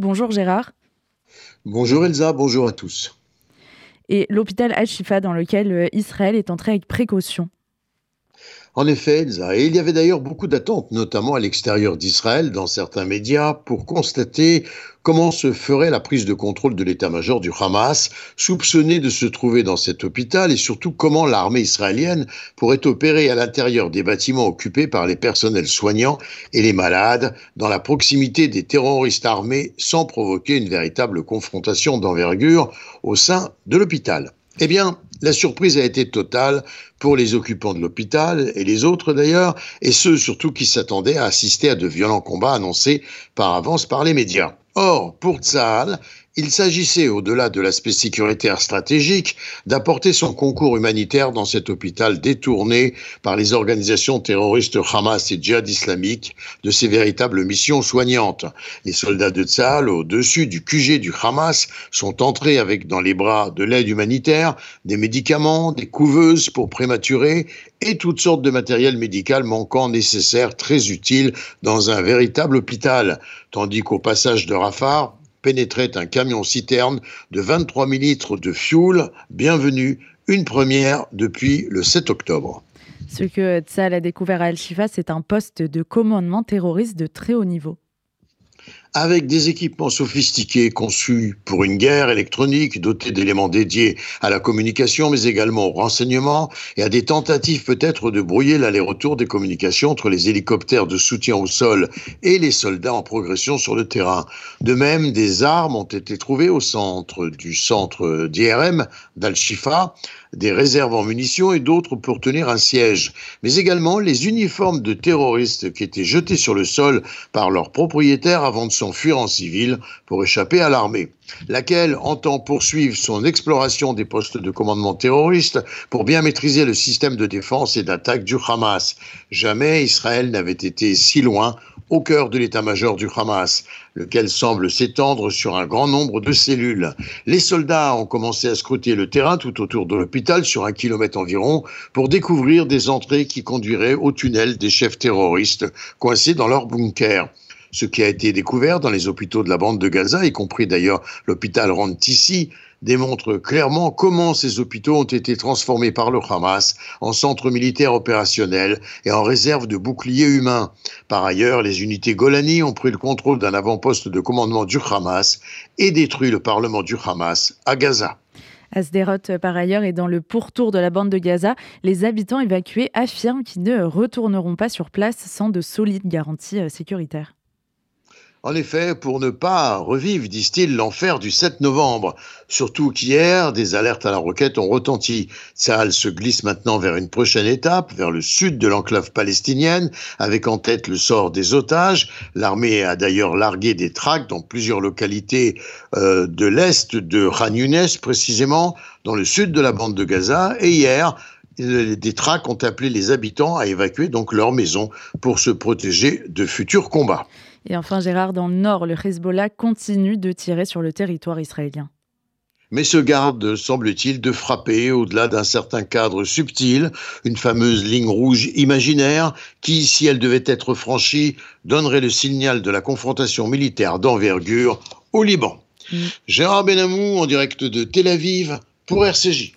Bonjour Gérard. Bonjour Elsa, bonjour à tous. Et l'hôpital Al-Shifa dans lequel euh, Israël est entré avec précaution. En effet, Elsa, et il y avait d'ailleurs beaucoup d'attentes, notamment à l'extérieur d'Israël, dans certains médias, pour constater comment se ferait la prise de contrôle de l'état-major du Hamas, soupçonné de se trouver dans cet hôpital, et surtout comment l'armée israélienne pourrait opérer à l'intérieur des bâtiments occupés par les personnels soignants et les malades, dans la proximité des terroristes armés, sans provoquer une véritable confrontation d'envergure au sein de l'hôpital. Eh bien, la surprise a été totale pour les occupants de l'hôpital et les autres d'ailleurs, et ceux surtout qui s'attendaient à assister à de violents combats annoncés par avance par les médias. Or, pour Tsahal, il s'agissait, au-delà de l'aspect sécuritaire stratégique, d'apporter son concours humanitaire dans cet hôpital détourné par les organisations terroristes Hamas et Djihad islamique de ses véritables missions soignantes. Les soldats de Tsahal, au-dessus du QG du Hamas, sont entrés avec dans les bras de l'aide humanitaire, des médicaments, des couveuses pour prématurés et toutes sortes de matériel médical manquant nécessaire, très utile dans un véritable hôpital. Tandis qu'au passage de Rafah, pénétrait un camion-citerne de 23 000 litres de fuel. Bienvenue, une première depuis le 7 octobre. Ce que Tzal a découvert à Al-Shifa, c'est un poste de commandement terroriste de très haut niveau avec des équipements sophistiqués conçus pour une guerre électronique dotés d'éléments dédiés à la communication, mais également au renseignement, et à des tentatives peut-être de brouiller l'aller-retour des communications entre les hélicoptères de soutien au sol et les soldats en progression sur le terrain. De même, des armes ont été trouvées au centre du centre d'IRM d'Al-Shifa, des réserves en munitions et d'autres pour tenir un siège, mais également les uniformes de terroristes qui étaient jetés sur le sol par leurs propriétaires avant de s'enfuir en civil pour échapper à l'armée, laquelle entend poursuivre son exploration des postes de commandement terroristes pour bien maîtriser le système de défense et d'attaque du Hamas. Jamais Israël n'avait été si loin au cœur de l'état-major du Hamas, lequel semble s'étendre sur un grand nombre de cellules. Les soldats ont commencé à scruter le terrain tout autour de l'hôpital, sur un kilomètre environ, pour découvrir des entrées qui conduiraient au tunnel des chefs terroristes coincés dans leur bunker ce qui a été découvert dans les hôpitaux de la bande de Gaza, y compris d'ailleurs l'hôpital Rantissi, démontre clairement comment ces hôpitaux ont été transformés par le Hamas en centres militaires opérationnels et en réserve de boucliers humains. Par ailleurs, les unités Golani ont pris le contrôle d'un avant-poste de commandement du Hamas et détruit le parlement du Hamas à Gaza. À Sderot, par ailleurs, et dans le pourtour de la bande de Gaza, les habitants évacués affirment qu'ils ne retourneront pas sur place sans de solides garanties euh, sécuritaires. En effet, pour ne pas revivre, disent-ils, l'enfer du 7 novembre. Surtout qu'hier, des alertes à la roquette ont retenti. Tsahal se glisse maintenant vers une prochaine étape, vers le sud de l'enclave palestinienne, avec en tête le sort des otages. L'armée a d'ailleurs largué des tracts dans plusieurs localités euh, de l'est de Khan Younes, précisément, dans le sud de la bande de Gaza. Et hier, des tracts ont appelé les habitants à évacuer donc leur maison pour se protéger de futurs combats. Et enfin, Gérard, dans le nord, le Hezbollah continue de tirer sur le territoire israélien mais se garde, semble-t-il, de frapper au-delà d'un certain cadre subtil, une fameuse ligne rouge imaginaire qui, si elle devait être franchie, donnerait le signal de la confrontation militaire d'envergure au Liban. Mm. Gérard Benamou en direct de Tel Aviv pour RCJ.